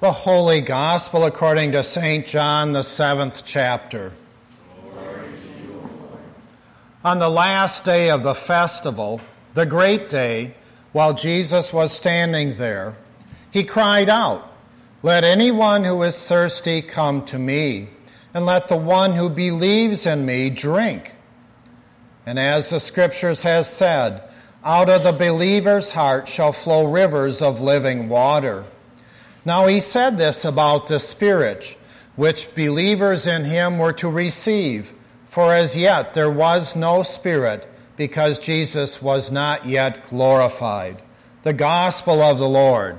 The Holy Gospel according to St. John, the seventh chapter. On the last day of the festival, the great day, while Jesus was standing there, he cried out, Let anyone who is thirsty come to me, and let the one who believes in me drink. And as the scriptures has said, out of the believer's heart shall flow rivers of living water. Now he said this about the Spirit, which believers in him were to receive, for as yet there was no Spirit, because Jesus was not yet glorified. The Gospel of the Lord.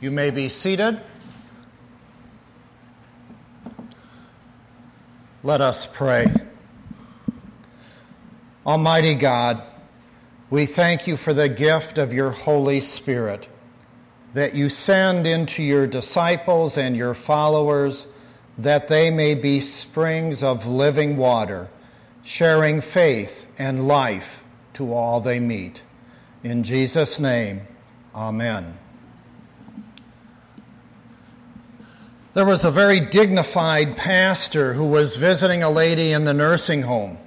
You, may be seated. Let us pray. Almighty God, we thank you for the gift of your Holy Spirit that you send into your disciples and your followers that they may be springs of living water, sharing faith and life to all they meet. In Jesus' name, amen. There was a very dignified pastor who was visiting a lady in the nursing home.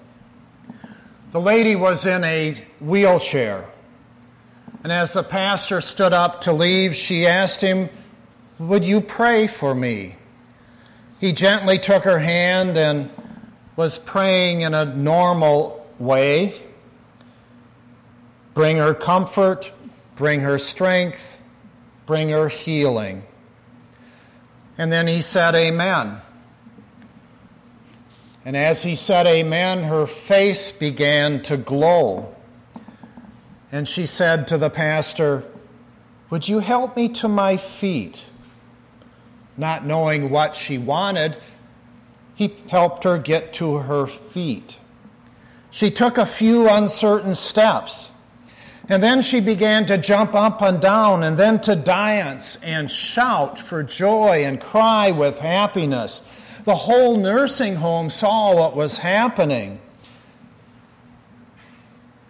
The lady was in a wheelchair. And as the pastor stood up to leave, she asked him, Would you pray for me? He gently took her hand and was praying in a normal way. Bring her comfort, bring her strength, bring her healing. And then he said, Amen. And as he said, Amen, her face began to glow. And she said to the pastor, Would you help me to my feet? Not knowing what she wanted, he helped her get to her feet. She took a few uncertain steps. And then she began to jump up and down and then to dance and shout for joy and cry with happiness. The whole nursing home saw what was happening.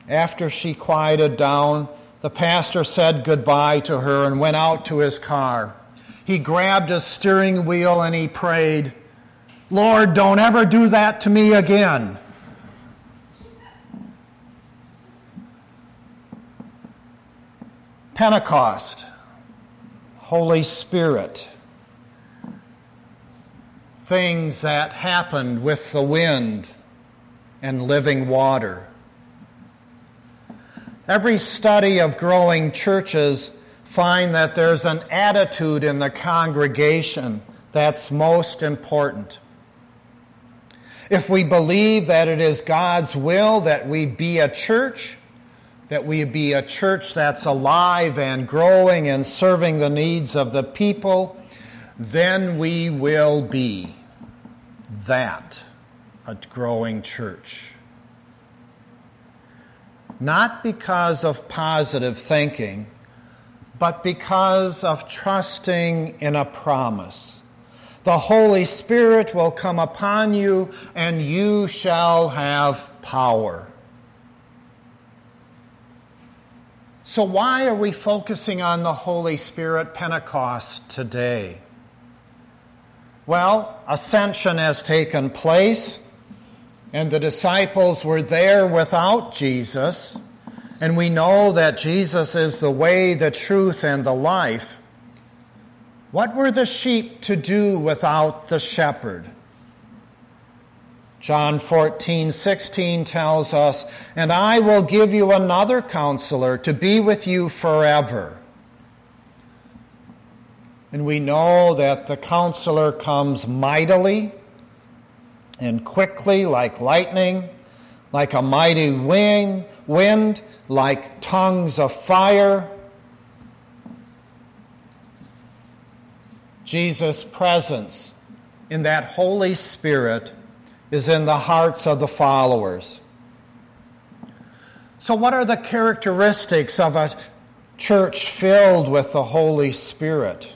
After she quieted down, the pastor said goodbye to her and went out to his car. He grabbed a steering wheel and he prayed, Lord, don't ever do that to me again. Pentecost, Holy Spirit, things that happened with the wind and living water. Every study of growing churches find that there's an attitude in the congregation that's most important. If we believe that it is God's will that we be a church, that we be a church that's alive and growing and serving the needs of the people, then we will be that, a growing church not because of positive thinking, but because of trusting in a promise. The Holy Spirit will come upon you, and you shall have power. So, why are we focusing on the Holy Spirit Pentecost today? Well, ascension has taken place and the disciples were there without Jesus, and we know that Jesus is the way, the truth, and the life. What were the sheep to do without the shepherd? John 14, 16 tells us, And I will give you another counselor to be with you forever. And we know that the counselor comes mightily and quickly like lightning, like a mighty wing, wind, like tongues of fire. Jesus' presence in that Holy Spirit is in the hearts of the followers. So, what are the characteristics of a church filled with the Holy Spirit?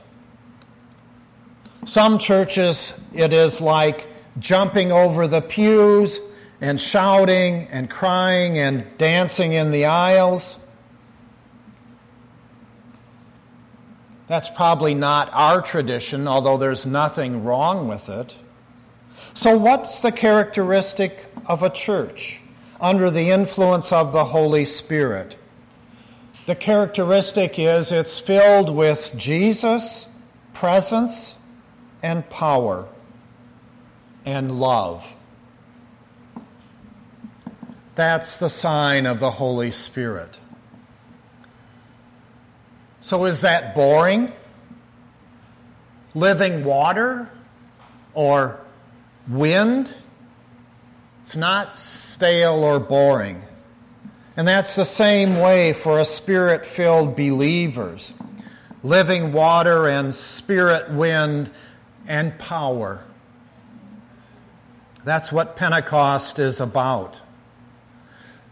Some churches, it is like jumping over the pews and shouting and crying and dancing in the aisles. That's probably not our tradition, although there's nothing wrong with it. So, what's the characteristic of a church under the influence of the Holy Spirit? The characteristic is it's filled with Jesus, presence, and power, and love. That's the sign of the Holy Spirit. So, is that boring? Living water or wind? It's not stale or boring. And that's the same way for a spirit filled believers. Living water and spirit wind and power. That's what Pentecost is about.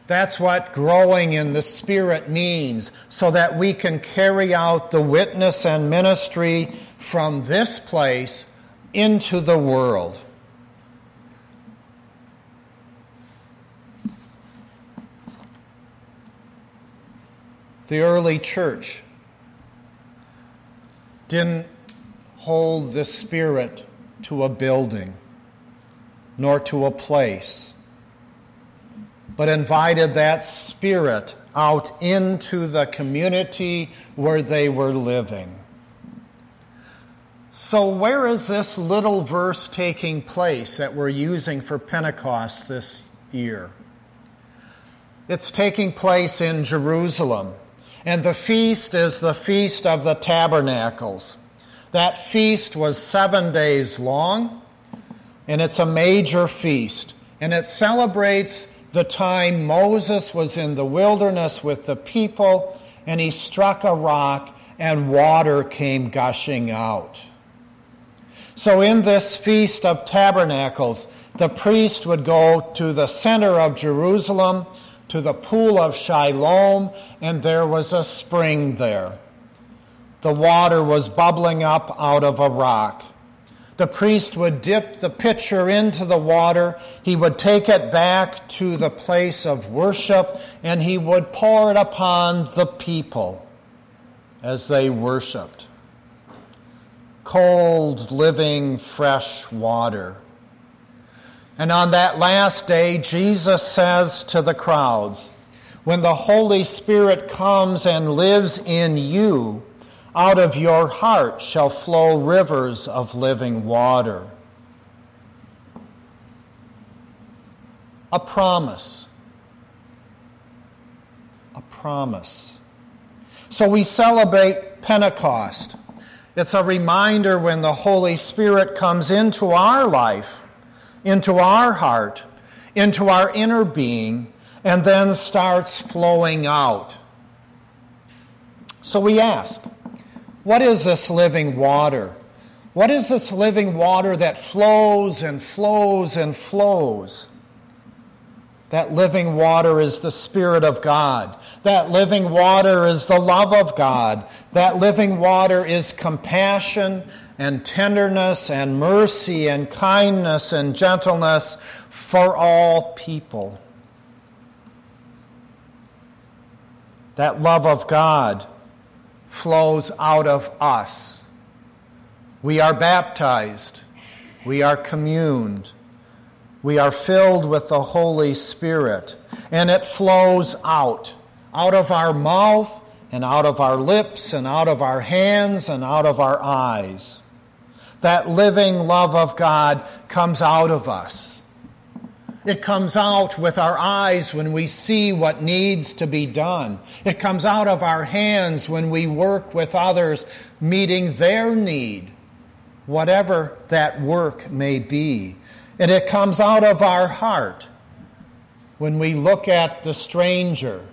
That's what growing in the Spirit means, so that we can carry out the witness and ministry from this place into the world. The early church didn't hold the Spirit to a building nor to a place but invited that spirit out into the community where they were living. So, where is this little verse taking place that we're using for Pentecost this year? It's taking place in Jerusalem. And the feast is the Feast of the Tabernacles. That feast was seven days long, and it's a major feast. And it celebrates the time Moses was in the wilderness with the people and he struck a rock and water came gushing out. So, in this Feast of Tabernacles, the priest would go to the center of Jerusalem, to the pool of Shiloh, and there was a spring there. The water was bubbling up out of a rock the priest would dip the pitcher into the water. He would take it back to the place of worship and he would pour it upon the people as they worshiped. Cold, living, fresh water. And on that last day, Jesus says to the crowds, When the Holy Spirit comes and lives in you, out of your heart shall flow rivers of living water. A promise. A promise. So we celebrate Pentecost. It's a reminder when the Holy Spirit comes into our life, into our heart, into our inner being, and then starts flowing out. So we ask, what is this living water? What is this living water that flows and flows and flows? That living water is the Spirit of God. That living water is the love of God. That living water is compassion and tenderness and mercy and kindness and gentleness for all people. That love of God flows out of us. We are baptized. We are communed. We are filled with the Holy Spirit. And it flows out, out of our mouth and out of our lips and out of our hands and out of our eyes. That living love of God comes out of us. It comes out with our eyes when we see what needs to be done. It comes out of our hands when we work with others, meeting their need, whatever that work may be. And it comes out of our heart when we look at the stranger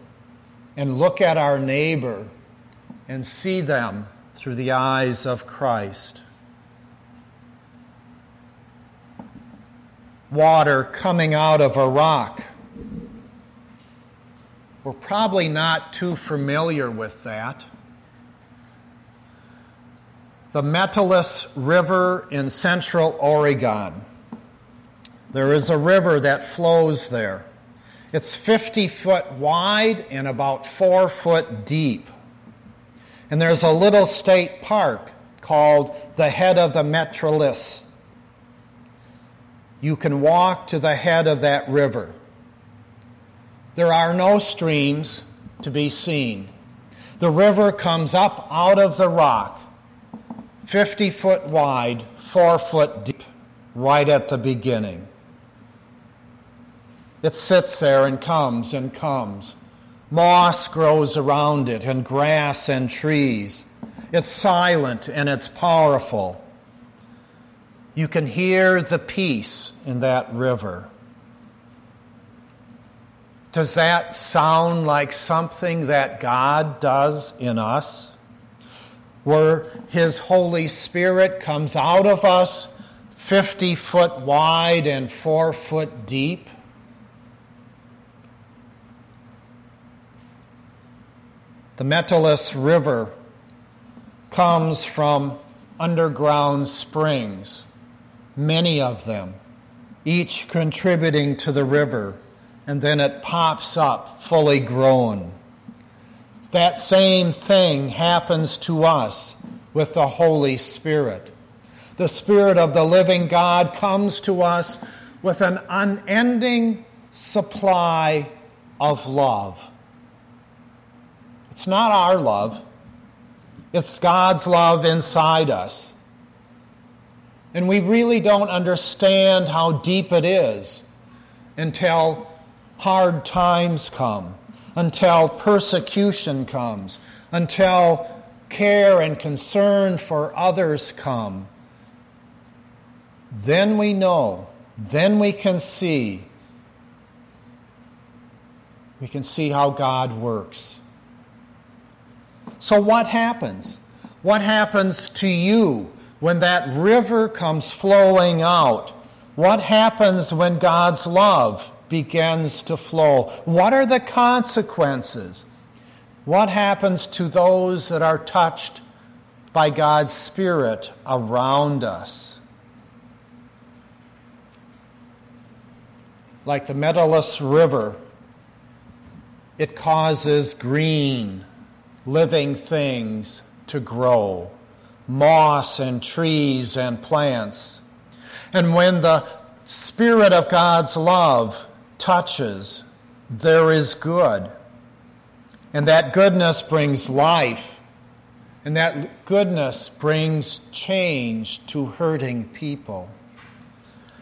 and look at our neighbor and see them through the eyes of Christ. Water coming out of a rock. We're probably not too familiar with that. The Metolius River in central Oregon. There is a river that flows there. It's 50 foot wide and about four foot deep. And there's a little state park called the head of the Metolius. You can walk to the head of that river. There are no streams to be seen. The river comes up out of the rock, 50 foot wide, 4 foot deep, right at the beginning. It sits there and comes and comes. Moss grows around it, and grass and trees. It's silent and it's powerful. You can hear the peace in that river. Does that sound like something that God does in us? Where His Holy Spirit comes out of us 50 foot wide and 4 foot deep? The Metolius River comes from underground springs, many of them, each contributing to the river and then it pops up fully grown. That same thing happens to us with the Holy Spirit. The Spirit of the living God comes to us with an unending supply of love. It's not our love, it's God's love inside us. And we really don't understand how deep it is until hard times come, until persecution comes, until care and concern for others come. Then we know, then we can see. We can see how God works. So, what happens? What happens to you when that river comes flowing out? What happens when God's love begins to flow. What are the consequences? What happens to those that are touched by God's Spirit around us? Like the Metolius River, it causes green, living things to grow, moss and trees and plants. And when the Spirit of God's love touches, there is good. And that goodness brings life. And that goodness brings change to hurting people.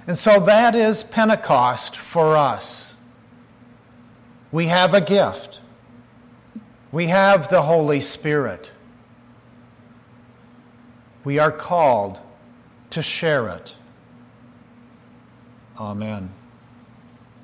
And so that is Pentecost for us. We have a gift. We have the Holy Spirit. We are called to share it. Amen.